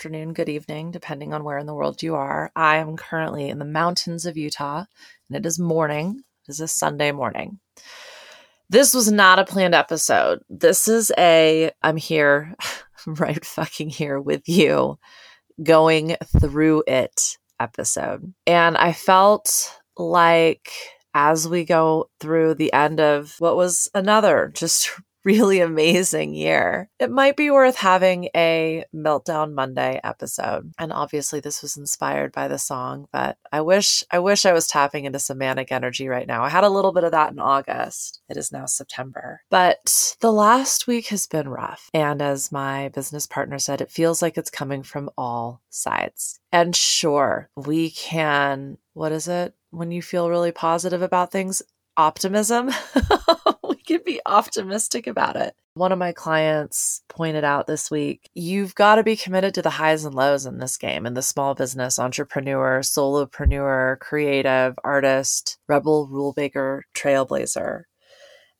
afternoon, good evening, depending on where in the world you are. I am currently in the mountains of Utah and it is morning. It is a Sunday morning. This was not a planned episode. This is a, I'm here, right fucking here with you, going through it episode. And I felt like as we go through the end of what was another just really amazing year. It might be worth having a Meltdown Monday episode. And obviously this was inspired by the song, but I wish I wish I was tapping into some manic energy right now. I had a little bit of that in August. It is now September. But the last week has been rough. And as my business partner said, it feels like it's coming from all sides. And sure, we can what is it? When you feel really positive about things, optimism. can be optimistic about it. One of my clients pointed out this week you've got to be committed to the highs and lows in this game in the small business, entrepreneur, solopreneur, creative, artist, rebel, rule breaker, trailblazer.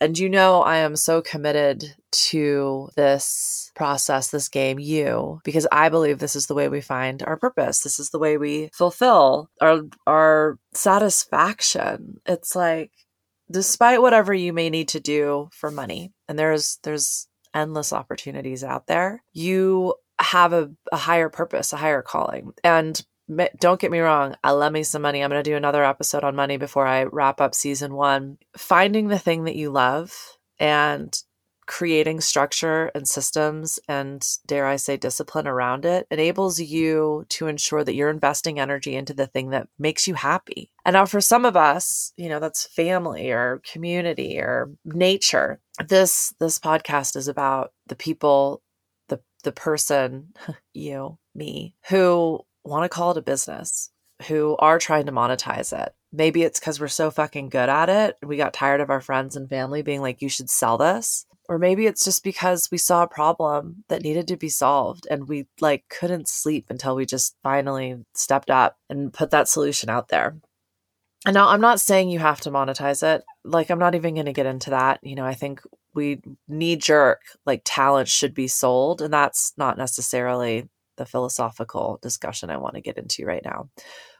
And you know, I am so committed to this process, this game, you, because I believe this is the way we find our purpose. This is the way we fulfill our, our satisfaction. It's like, despite whatever you may need to do for money and there's there's endless opportunities out there you have a, a higher purpose a higher calling. And don't get me wrong i love me some money. I'm going to do another episode on money before i wrap up season one. Finding the thing that you love and creating structure and systems and dare I say discipline around it enables you to ensure that you're investing energy into the thing that makes you happy. And now for some of us, you know, that's family or community or nature. This this podcast is about the people, the the person, you, me, who want to call it a business, who are trying to monetize it. Maybe it's because we're so fucking good at it. We got tired of our friends and family being like, you should sell this or maybe it's just because we saw a problem that needed to be solved and we like couldn't sleep until we just finally stepped up and put that solution out there. And now i'm not saying you have to monetize it. Like i'm not even going to get into that. You know i think we knee jerk like talent should be sold and that's not necessarily the philosophical discussion i want to get into right now.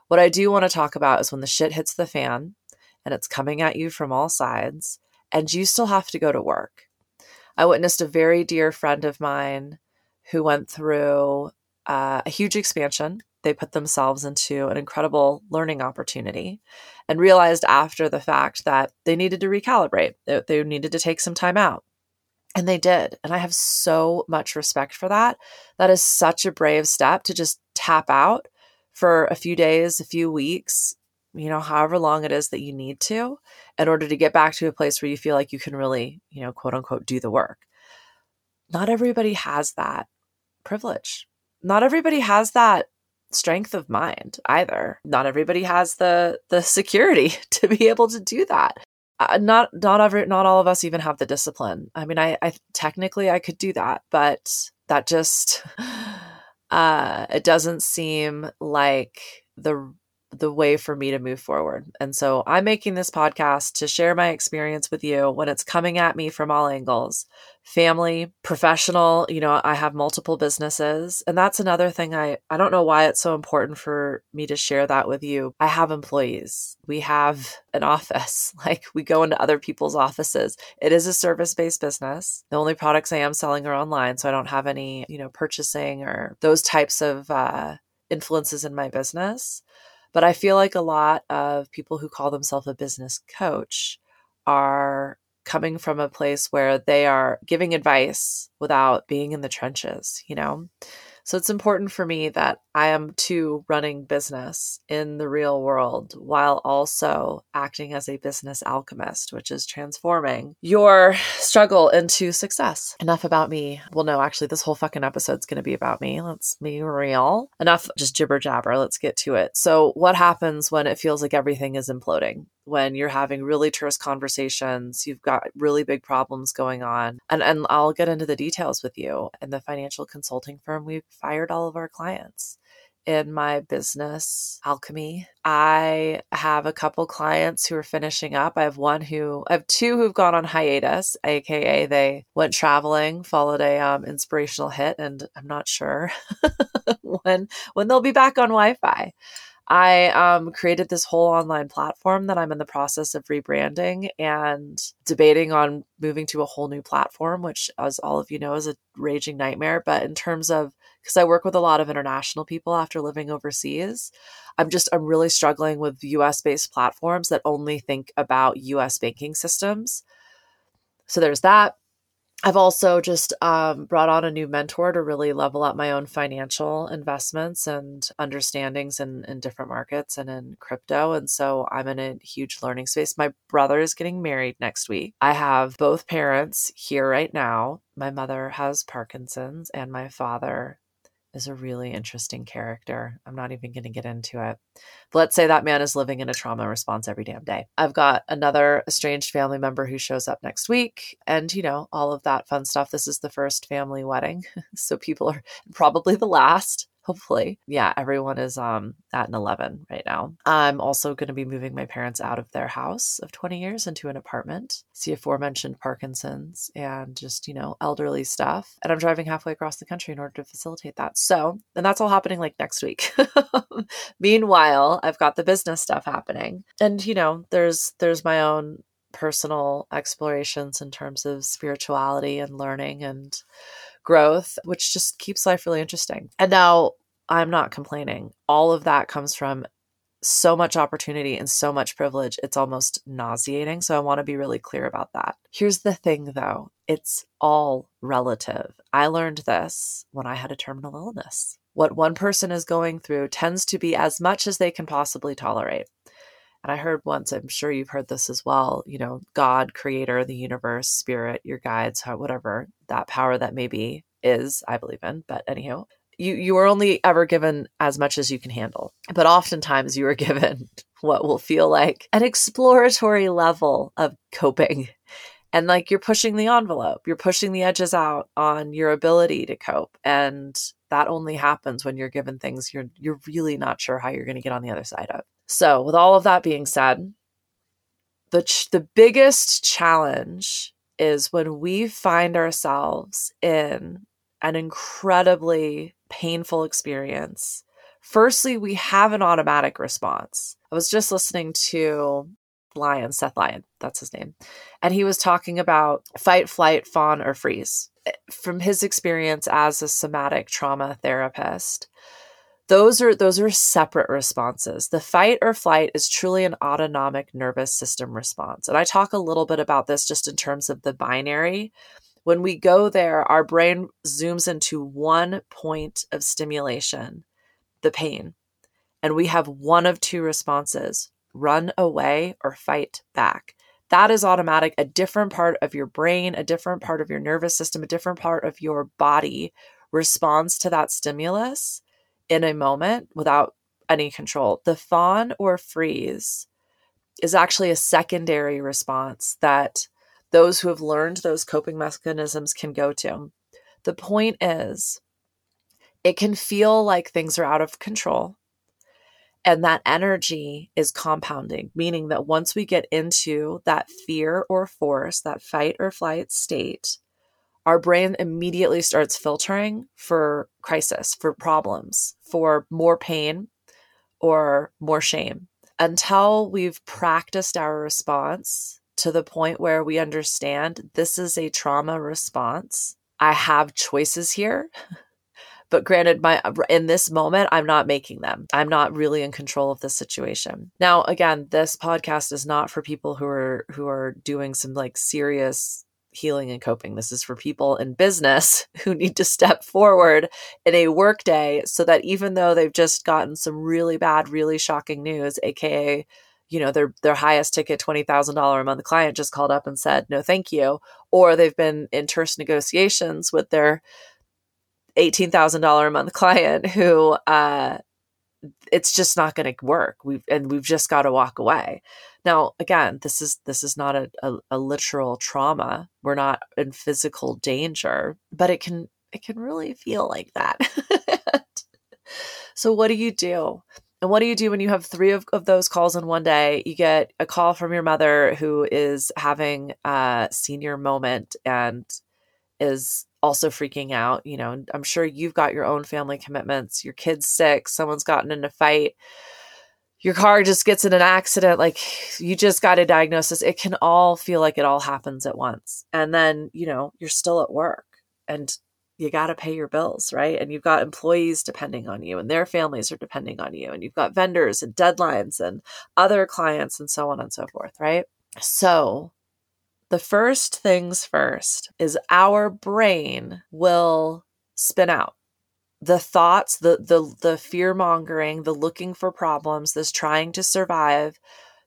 What i do want to talk about is when the shit hits the fan and it's coming at you from all sides and you still have to go to work I witnessed a very dear friend of mine who went through uh, a huge expansion. They put themselves into an incredible learning opportunity and realized after the fact that they needed to recalibrate, they, they needed to take some time out. And they did. And I have so much respect for that. That is such a brave step to just tap out for a few days, a few weeks, you know, however long it is that you need to in order to get back to a place where you feel like you can really, you know, quote unquote, do the work. Not everybody has that privilege. Not everybody has that strength of mind either. Not everybody has the the security to be able to do that. Uh, not not every not all of us even have the discipline. I mean, I, I technically I could do that, but that just uh it doesn't seem like the the way for me to move forward. And so I'm making this podcast to share my experience with you when it's coming at me from all angles family, professional. You know, I have multiple businesses. And that's another thing I, I don't know why it's so important for me to share that with you. I have employees, we have an office, like we go into other people's offices. It is a service based business. The only products I am selling are online. So I don't have any, you know, purchasing or those types of, uh, influences in my business but I feel like a lot of people who call themselves a business coach are coming from a place where they are giving advice without being in the trenches, you know? So it's important for me that I am too running business in the real world while also acting as a business alchemist, which is transforming your struggle into success. Enough about me. Well, no, actually, this whole fucking episode's going to be about me. Let's be real. Enough just jibber jabber. Let's get to it. So, what happens when it feels like everything is imploding? When you're having really terse conversations, you've got really big problems going on. And and I'll get into the details with you. In the financial consulting firm, we've fired all of our clients. in my business, Alchemy. I have a couple clients who are finishing up. I have one who, I have two who've gone on hiatus, aka they went traveling, followed a um, inspirational hit, and I'm not sure when when they'll be back on Wi-Fi. I um, created this whole online platform that I'm in the process of rebranding and debating on moving to a whole new platform, which, as all of you know, is a raging nightmare. But in terms of, because I work with a lot of international people after living overseas, I'm just, I'm really struggling with US based platforms that only think about US banking systems. So there's that. I've also just um, brought on a new mentor to really level up my own financial investments and understandings in, in different markets and in crypto. And so I'm in a huge learning space. My brother is getting married next week. I have both parents here right now. My mother has Parkinson's, and my father is a really interesting character. I'm not even going to get into it. But let's say that man is living in a trauma response every damn day. I've got another estranged family member who shows up next week, and you know, all of that fun stuff. This is the first family wedding. so people are probably the last hopefully. Yeah everyone is um at an 11 right now. I'm also going to be moving my parents out of their house of 20 years into an apartment. See aforementioned parkinson's and just you know elderly stuff. And i'm driving halfway across the country in order to facilitate that. So and that's all happening like next week. Meanwhile i've got the business stuff happening. And you know there's there's my own personal explorations in terms of spirituality and learning and growth, which just keeps life really interesting. And now I'm not complaining. All of that comes from so much opportunity and so much privilege. It's almost nauseating. So I want to be really clear about that. Here's the thing though it's all relative. I learned this when I had a terminal illness. What one person is going through tends to be as much as they can possibly tolerate. And I heard once, I'm sure you've heard this as well, you know, God, creator, the universe, spirit, your guides, whatever that power that maybe is, I believe in. But anyhow, you, you are only ever given as much as you can handle. But oftentimes you are given what will feel like an exploratory level of coping. And like you're pushing the envelope, you're pushing the edges out on your ability to cope. And that only happens when you're given things you're you're really not sure how you're going to get on the other side of. So, with all of that being said, the ch- the biggest challenge is when we find ourselves in an incredibly painful experience. Firstly, we have an automatic response. I was just listening to Lion, Seth Lyon, that's his name, and he was talking about fight, flight, fawn, or freeze. From his experience as a somatic trauma therapist, those are those are separate responses. The fight or flight is truly an autonomic nervous system response. And i talk a little bit about this just in terms of the binary. When we go there our brain zooms into one point of stimulation the pain. And we have one of two responses run away or fight back. That is automatic. A different part of your brain a different part of your nervous system a different part of your body responds to that stimulus in a moment without any control. The fawn or freeze is actually a secondary response that those who have learned those coping mechanisms can go to. The point is, it can feel like things are out of control. And that energy is compounding, meaning that once we get into that fear or force, that fight or flight state, our brain immediately starts filtering for crisis, for problems, for more pain or more shame until we've practiced our response to the point where we understand this is a trauma response. I have choices here. But granted, my in this moment, I'm not making them. I'm not really in control of the situation. Now, again, this podcast is not for people who are who are doing some like serious healing and coping. This is for people in business who need to step forward in a workday so that even though they've just gotten some really bad, really shocking news, aka you know their their highest ticket twenty thousand dollar a month client just called up and said no thank you, or they've been in terse negotiations with their eighteen thousand dollar a month client who uh, it's just not going to work. We've and we've just got to walk away. Now, again, this is this is not a, a, a literal trauma. We're not in physical danger, but it can it can really feel like that. So, what do you do? And what do you do when you have three of, of those calls in one day? You get a call from your mother who is having a senior moment and is also freaking out. You know, I'm sure you've got your own family commitments. Your kid's sick, someone's gotten in a fight, your car just gets in an accident. Like you just got a diagnosis. It can all feel like it all happens at once. And then, you know, you're still at work and you got to pay your bills, right? And you've got employees depending on you and their families are depending on you. And you've got vendors and deadlines and other clients and so on and so forth, right? So, the first things first is our brain will spin out the thoughts the the the fear mongering the looking for problems this trying to survive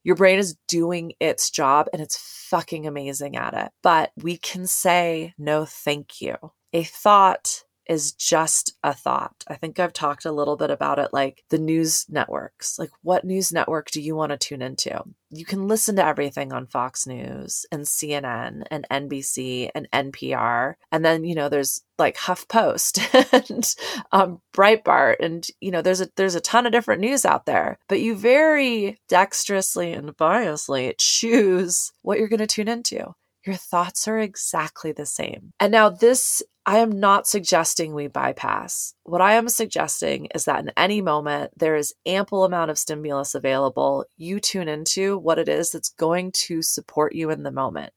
your brain is doing its job and it's fucking amazing at it. But we can say no thank you. A thought is just a thought. I think I've talked a little bit about it like the news networks. Like, what news network do you want to tune into? You can listen to everything on Fox News and CNN and NBC and NPR. And then, you know, there's like HuffPost and um, Breitbart. And, you know, there's a, there's a ton of different news out there, but you very dexterously and biasly choose what you're going to tune into your thoughts are exactly the same. And now, this, I am not suggesting we bypass. What I am suggesting is that in any moment, there is ample amount of stimulus available. You tune into what it is that's going to support you in the moment.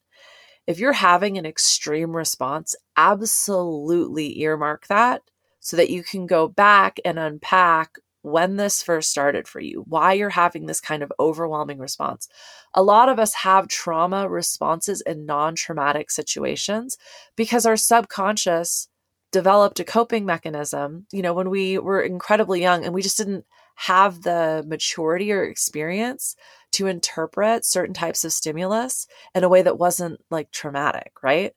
If you're having an extreme response, absolutely earmark that so that you can go back and unpack when this first started for you, why you're having this kind of overwhelming response. A lot of us have trauma responses in non traumatic situations because our subconscious developed a coping mechanism, you know, when we were incredibly young and we just didn't have the maturity or experience to interpret certain types of stimulus in a way that wasn't like traumatic, right?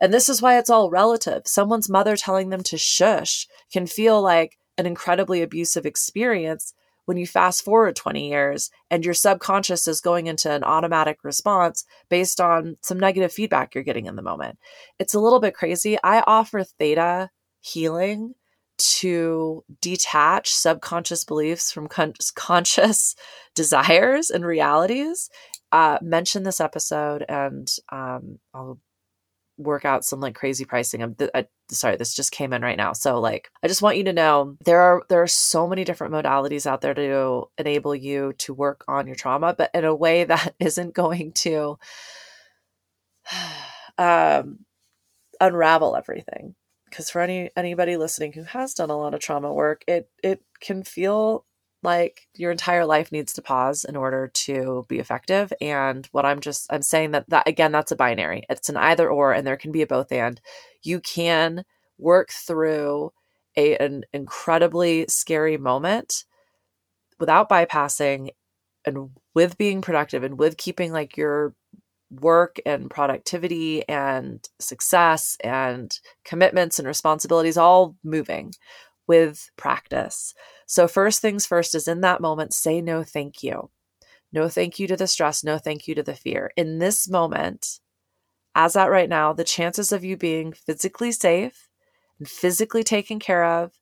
And this is why it's all relative. Someone's mother telling them to shush can feel like, an incredibly abusive experience when you fast forward 20 years and your subconscious is going into an automatic response based on some negative feedback you're getting in the moment. It's a little bit crazy. I offer theta healing to detach subconscious beliefs from con- conscious desires and realities. Uh, mention this episode and um, I'll work out some like crazy pricing. I'm th- I, sorry, this just came in right now. So like, I just want you to know there are there are so many different modalities out there to enable you to work on your trauma, but in a way that isn't going to um, unravel everything. Because for any anybody listening who has done a lot of trauma work, it it can feel like your entire life needs to pause in order to be effective. And what i'm just i'm saying that that again that's a binary. It's an either or and there can be a both and. You can work through a, an incredibly scary moment without bypassing and with being productive and with keeping like your work and productivity and success and commitments and responsibilities all moving with practice. So, first things first is in that moment, say no, thank you. No, thank you to the stress. No, thank you to the fear. In this moment, as at right now, the chances of you being physically safe and physically taken care of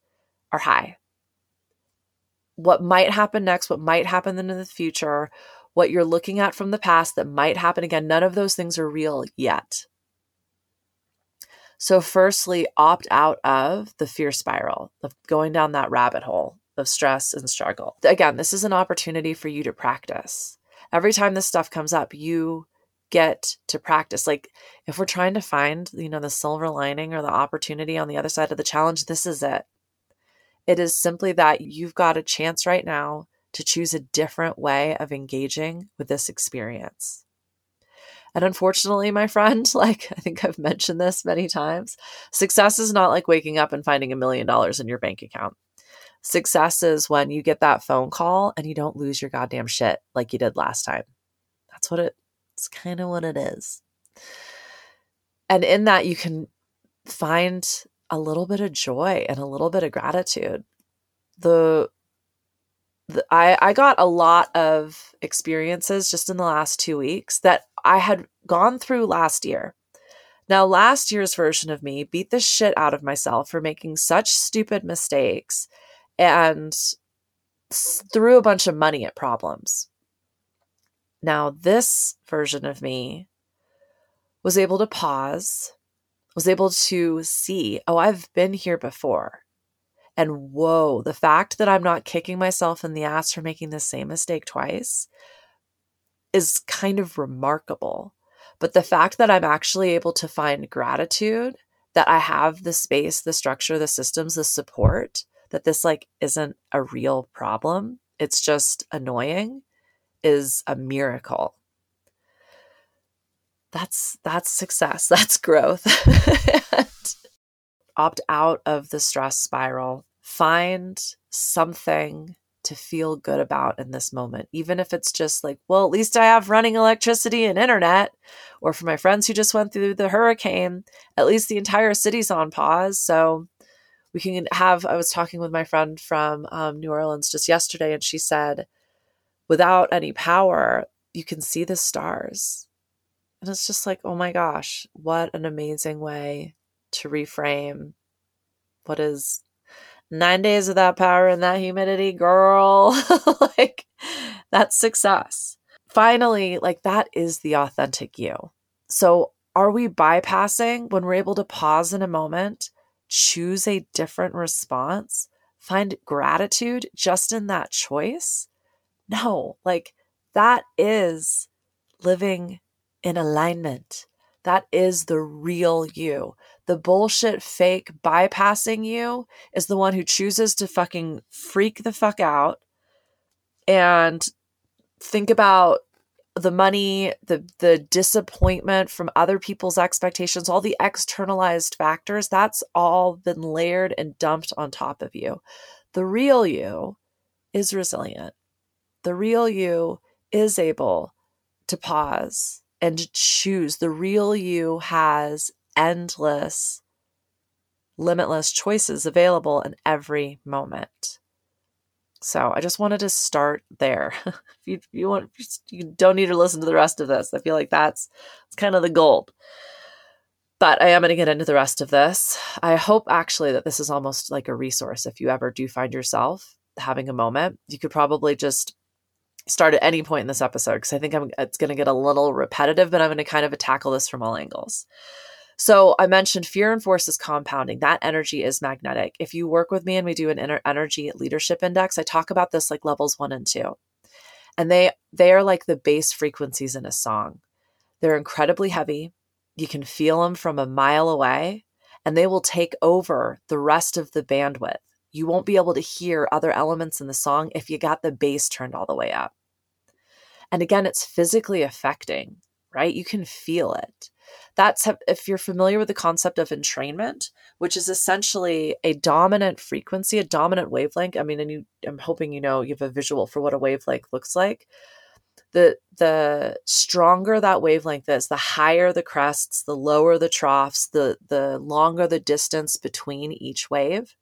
are high. What might happen next, what might happen in the future, what you're looking at from the past that might happen again, none of those things are real yet. So, firstly, opt out of the fear spiral of going down that rabbit hole of stress and struggle. Again, this is an opportunity for you to practice. Every time this stuff comes up, you get to practice. Like if we're trying to find, you know, the silver lining or the opportunity on the other side of the challenge, this is it. It is simply that you've got a chance right now to choose a different way of engaging with this experience. And unfortunately, my friend, like I think I've mentioned this many times, success is not like waking up and finding a million dollars in your bank account. Success is when you get that phone call and you don't lose your goddamn shit like you did last time. That's what it, it's kind of what it is. And in that, you can find a little bit of joy and a little bit of gratitude. The I, I got a lot of experiences just in the last two weeks that I had gone through last year. Now, last year's version of me beat the shit out of myself for making such stupid mistakes and threw a bunch of money at problems. Now, this version of me was able to pause, was able to see, oh, I've been here before. And whoa, the fact that I'm not kicking myself in the ass for making the same mistake twice is kind of remarkable. But the fact that I'm actually able to find gratitude that I have the space, the structure, the systems, the support, that this like isn't a real problem, it's just annoying is a miracle. That's that's success. That's growth. opt out of the stress spiral. Find something to feel good about in this moment, even if it's just like, well, at least I have running electricity and internet. Or for my friends who just went through the hurricane, at least the entire city's on pause. So we can have. I was talking with my friend from um, New Orleans just yesterday, and she said, without any power, you can see the stars. And it's just like, oh my gosh, what an amazing way to reframe what is nine days of that power and that humidity, girl. like, that's success. Finally, like, that is the authentic you. So, are we bypassing when we're able to pause in a moment, choose a different response, find gratitude just in that choice? No, like, that is living in alignment. That is the real you. The bullshit fake bypassing you is the one who chooses to fucking freak the fuck out and think about the money, the the disappointment from other people's expectations, all the externalized factors, that's all been layered and dumped on top of you. The real you is resilient. The real you is able to pause and choose. The real you has endless, limitless choices available in every moment. So I just wanted to start there. if you, you want, you don't need to listen to the rest of this. I feel like that's, it's kind of the gold. But I am going to get into the rest of this. I hope actually that this is almost like a resource. If you ever do find yourself having a moment, you could probably just start at any point in this episode because I think I'm, it's going to get a little repetitive, but I'm going to kind of tackle this from all angles. So I mentioned fear and force is compounding. That energy is magnetic. If you work with me and we do an inner energy leadership index, I talk about this like levels one and two. And they they are like the bass frequencies in a song. They're incredibly heavy. You can feel them from a mile away, and they will take over the rest of the bandwidth. You won't be able to hear other elements in the song if you got the bass turned all the way up. And again, it's physically affecting, right? You can feel it. That's if you're familiar with the concept of entrainment, which is essentially a dominant frequency, a dominant wavelength. I mean, and you, I'm hoping you know you have a visual for what a wavelength looks like. The the stronger that wavelength is, the higher the crests, the lower the troughs, the the longer the distance between each wave.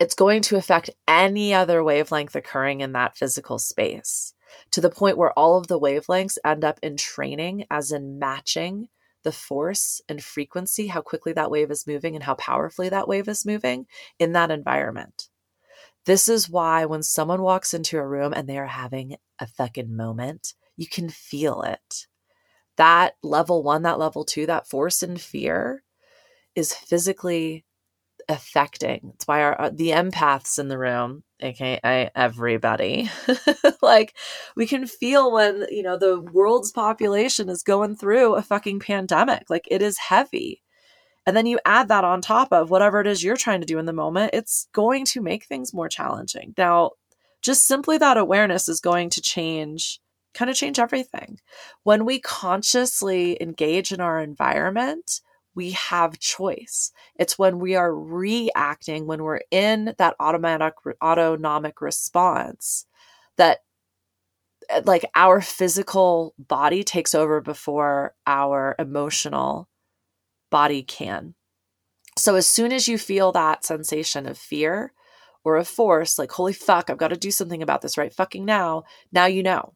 It's going to affect any other wavelength occurring in that physical space to the point where all of the wavelengths end up entrainment, as in matching the force and frequency, how quickly that wave is moving and how powerfully that wave is moving in that environment. This is why when someone walks into a room and they are having a fucking moment, you can feel it. That level one, that level two, that force and fear is physically affecting. It's why our, uh, the empaths in the room, aka everybody, like we can feel when you know the world's population is going through a fucking pandemic. Like it is heavy. And then you add that on top of whatever it is you're trying to do in the moment, it's going to make things more challenging. Now, just simply that awareness is going to change, kind of change everything. When we consciously engage in our environment, we have choice. It's when we are reacting, when we're in that automatic autonomic response that eh, like our physical body takes over before our emotional body can. So as soon as you feel that sensation of fear or of force, like, holy fuck, I've got to do something about this right fucking now, now you know.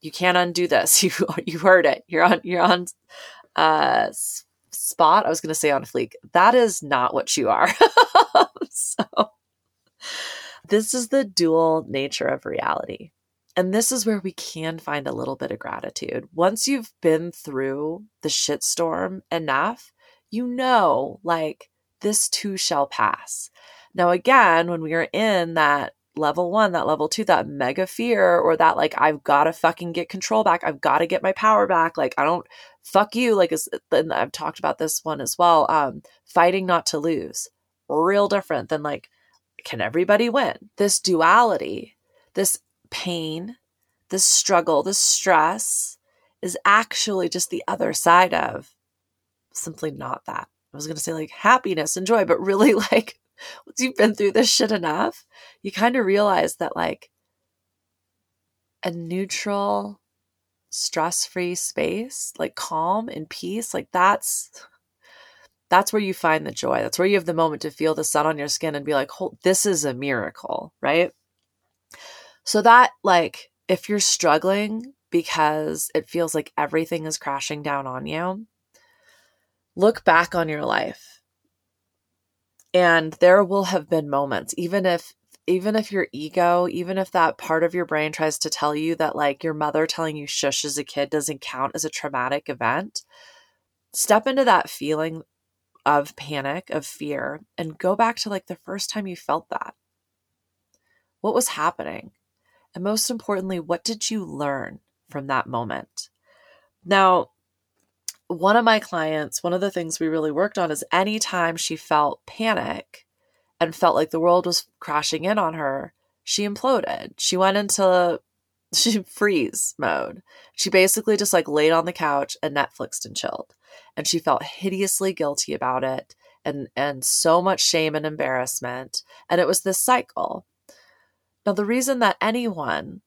You can't undo this. You you heard it. You're on you're on uh spot. I was going to say on a fleek. That is not what you are. so, This is the dual nature of reality. And this is where we can find a little bit of gratitude. Once you've been through the shitstorm enough, you know, like, this too shall pass. Now, again, when we are in that level one, that level two, that mega fear, or that like, I've got to fucking get control back, I've got to get my power back, like, I don't, fuck you, like, and I've talked about this one as well, um, fighting not to lose. Real different than like, can everybody win? This duality, this pain, this struggle, this stress is actually just the other side of simply not that. I was going to say like happiness and joy, but really like once you've been through this shit enough, you kind of realize that like a neutral, stress free space, like calm and peace, like that's that's where you find the joy. That's where you have the moment to feel the sun on your skin and be like, "Hold, this is a miracle," right? So that like if you're struggling because it feels like everything is crashing down on you, look back on your life. And there will have been moments even if even if your ego, even if that part of your brain tries to tell you that like your mother telling you shush as a kid doesn't count as a traumatic event, step into that feeling of panic, of fear, and go back to like the first time you felt that. What was happening? And most importantly, what did you learn from that moment? Now, one of my clients, one of the things we really worked on is anytime she felt panic and felt like the world was crashing in on her, she imploded. She went into she freeze mode. She basically just like laid on the couch and Netflixed and chilled. And she felt hideously guilty about it and and so much shame and embarrassment. And it was this cycle. Now the reason that anyone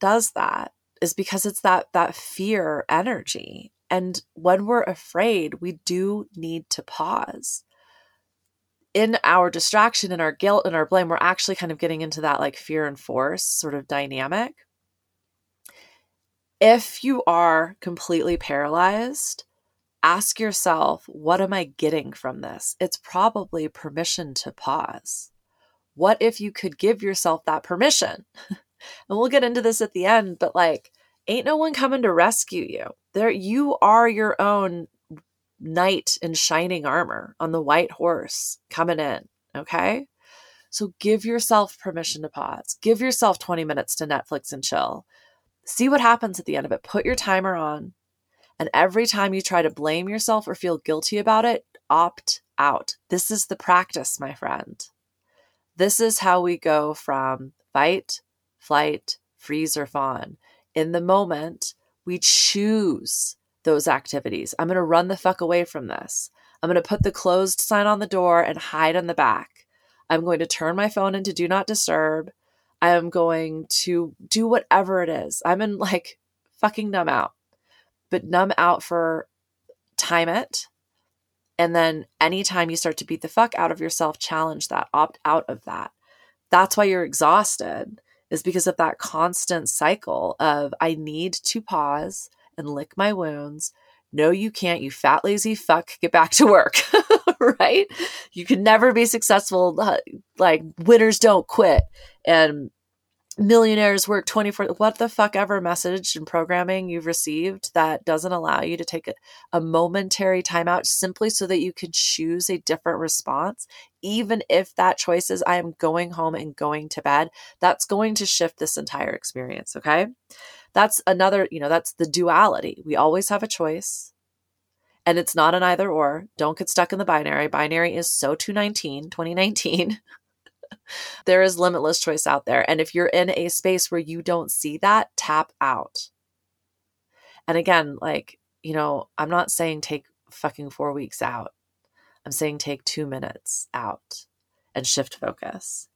does that is because it's that that fear energy. And when we're afraid, we do need to pause. In our distraction and our guilt and our blame, we're actually kind of getting into that like fear and force sort of dynamic if you are completely paralyzed, ask yourself, what am I getting from this? It's probably permission to pause. What if you could give yourself that permission? and we'll get into this at the end, but like, ain't no one coming to rescue you. There, you are your own knight in shining armor on the white horse coming in. Okay. So give yourself permission to pause. Give yourself 20 minutes to Netflix and chill. See what happens at the end of it. Put your timer on. And every time you try to blame yourself or feel guilty about it, opt out. This is the practice, my friend. This is how we go from fight, flight, freeze, or fawn. In the moment, we choose those activities. I'm going to run the fuck away from this. I'm going to put the closed sign on the door and hide in the back. I'm going to turn my phone into do not disturb. I am going to do whatever it is. I'm in like fucking numb out, but numb out for time it. And then anytime you start to beat the fuck out of yourself, challenge that, opt out of that. That's why you're exhausted, is because of that constant cycle of I need to pause and lick my wounds. No, you can't, you fat, lazy fuck, get back to work. right? You can never be successful. Uh, like winners don't quit and millionaires work 24 what the fuck ever message and programming you've received that doesn't allow you to take a, a momentary timeout simply so that you can choose a different response even if that choice is i am going home and going to bed that's going to shift this entire experience okay that's another you know that's the duality we always have a choice and it's not an either or don't get stuck in the binary binary is so 219 2019 there is limitless choice out there. And if you're in a space where you don't see that, tap out. And again, like, you know, I'm not saying take fucking four weeks out. I'm saying take two minutes out and shift focus.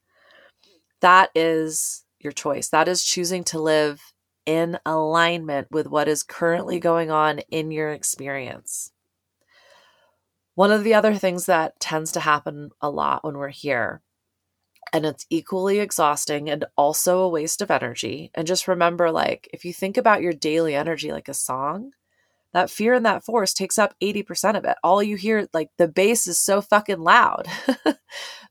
That is your choice. That is choosing to live in alignment with what is currently going on in your experience. One of the other things that tends to happen a lot when we're here and it's equally exhausting and also a waste of energy. And just remember like if you think about your daily energy like a song, that fear and that force takes up 80% of it. All you hear, like the bass is so fucking loud. but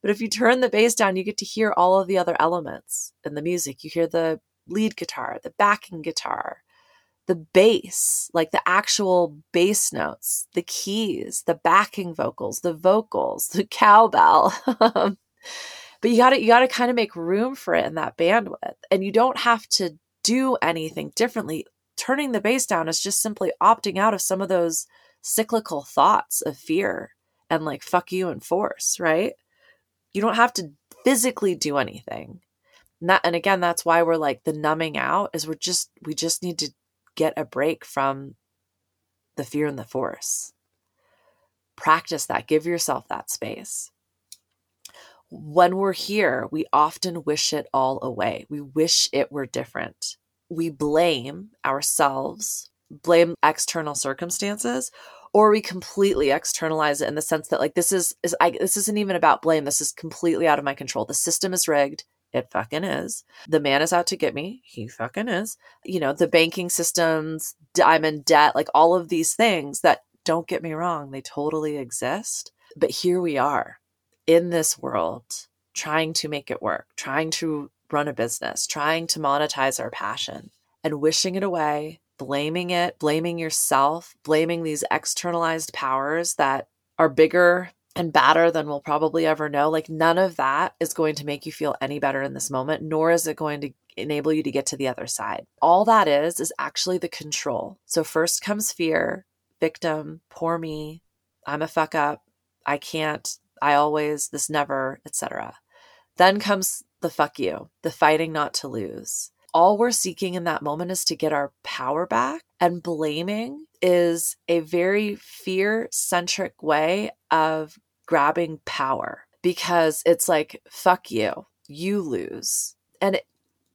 if you turn the bass down, you get to hear all of the other elements in the music. You hear the lead guitar, the backing guitar, the bass, like the actual bass notes, the keys, the backing vocals, the vocals, the cowbell. but you got to you got to kind of make room for it in that bandwidth. And you don't have to do anything differently turning the bass down is just simply opting out of some of those cyclical thoughts of fear and like fuck you and force, right? You don't have to physically do anything. And, that, and again, that's why we're like the numbing out is we're just, we just need to get a break from the fear and the force. Practice that, give yourself that space. When we're here, we often wish it all away. We wish it were different we blame ourselves, blame external circumstances, or we completely externalize it in the sense that like this is is I this isn't even about blame. This is completely out of my control. The system is rigged. It fucking is. The man is out to get me. He fucking is. You know, the banking systems, I'm in debt, like all of these things that don't get me wrong, they totally exist. But here we are in this world trying to make it work, trying to run a business, trying to monetize our passion and wishing it away, blaming it, blaming yourself, blaming these externalized powers that are bigger and badder than we'll probably ever know. Like, none of that is going to make you feel any better in this moment, nor is it going to enable you to get to the other side. All that is, is actually the control. So, first comes fear, victim, poor me, I'm a fuck up, I can't, I always, this never, etc. Then comes the fuck you, the fighting not to lose. All we're seeking in that moment is to get our power back, and blaming is a very fear centric way of grabbing power because it's like, fuck you, you lose. And it,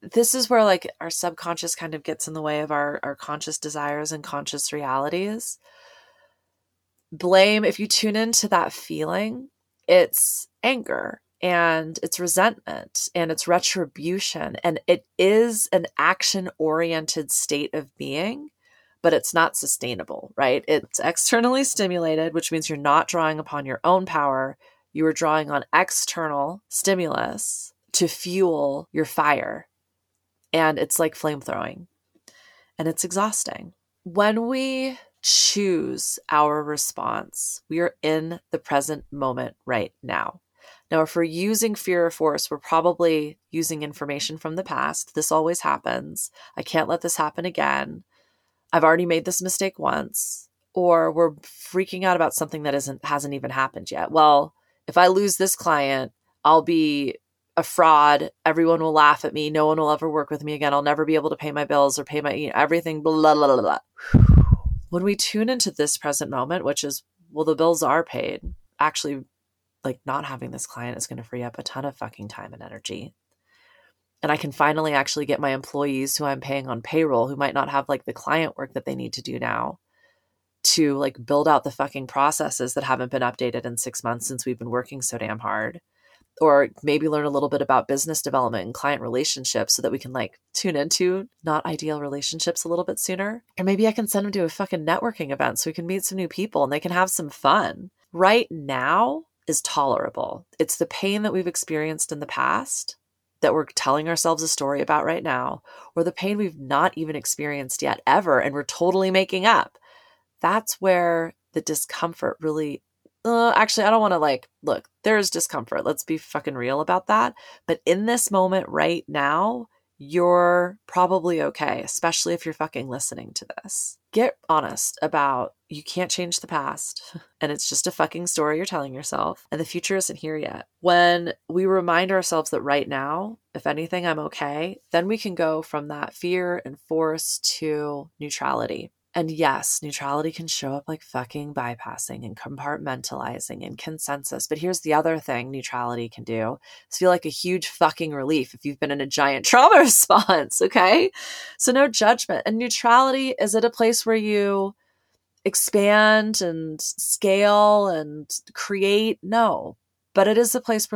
this is where like our subconscious kind of gets in the way of our, our conscious desires and conscious realities. Blame, if you tune into that feeling, it's anger and it's resentment and it's retribution. And it is an action oriented state of being, but it's not sustainable, right? It's externally stimulated, which means you're not drawing upon your own power. You are drawing on external stimulus to fuel your fire. And it's like flame throwing and it's exhausting. When we choose our response, we are in the present moment right now. Now, if we're using fear or force, we're probably using information from the past. This always happens. I can't let this happen again. I've already made this mistake once. Or we're freaking out about something that isn't hasn't even happened yet. Well, if I lose this client, I'll be a fraud. Everyone will laugh at me. No one will ever work with me again. I'll never be able to pay my bills or pay my you know, everything. Blah, blah, blah, blah. When we tune into this present moment, which is, well, the bills are paid, actually like not having this client is going to free up a ton of fucking time and energy. And I can finally actually get my employees who I'm paying on payroll who might not have like the client work that they need to do now to like build out the fucking processes that haven't been updated in 6 months since we've been working so damn hard or maybe learn a little bit about business development and client relationships so that we can like tune into not ideal relationships a little bit sooner. Or maybe I can send them to a fucking networking event so we can meet some new people and they can have some fun. Right now, is tolerable. It's the pain that we've experienced in the past that we're telling ourselves a story about right now, or the pain we've not even experienced yet ever and we're totally making up. That's where the discomfort really. Uh, actually, I don't want to like, look, there's discomfort. Let's be fucking real about that. But in this moment right now, you're probably okay, especially if you're fucking listening to this. Get honest about you can't change the past and it's just a fucking story you're telling yourself and the future isn't here yet. When we remind ourselves that right now, if anything, I'm okay, then we can go from that fear and force to neutrality. And yes, neutrality can show up like fucking bypassing and compartmentalizing and consensus. But here's the other thing neutrality can do is feel like a huge fucking relief if you've been in a giant trauma response. Okay. So no judgment. And neutrality is at a place where you expand and scale and create. No, but it is a place where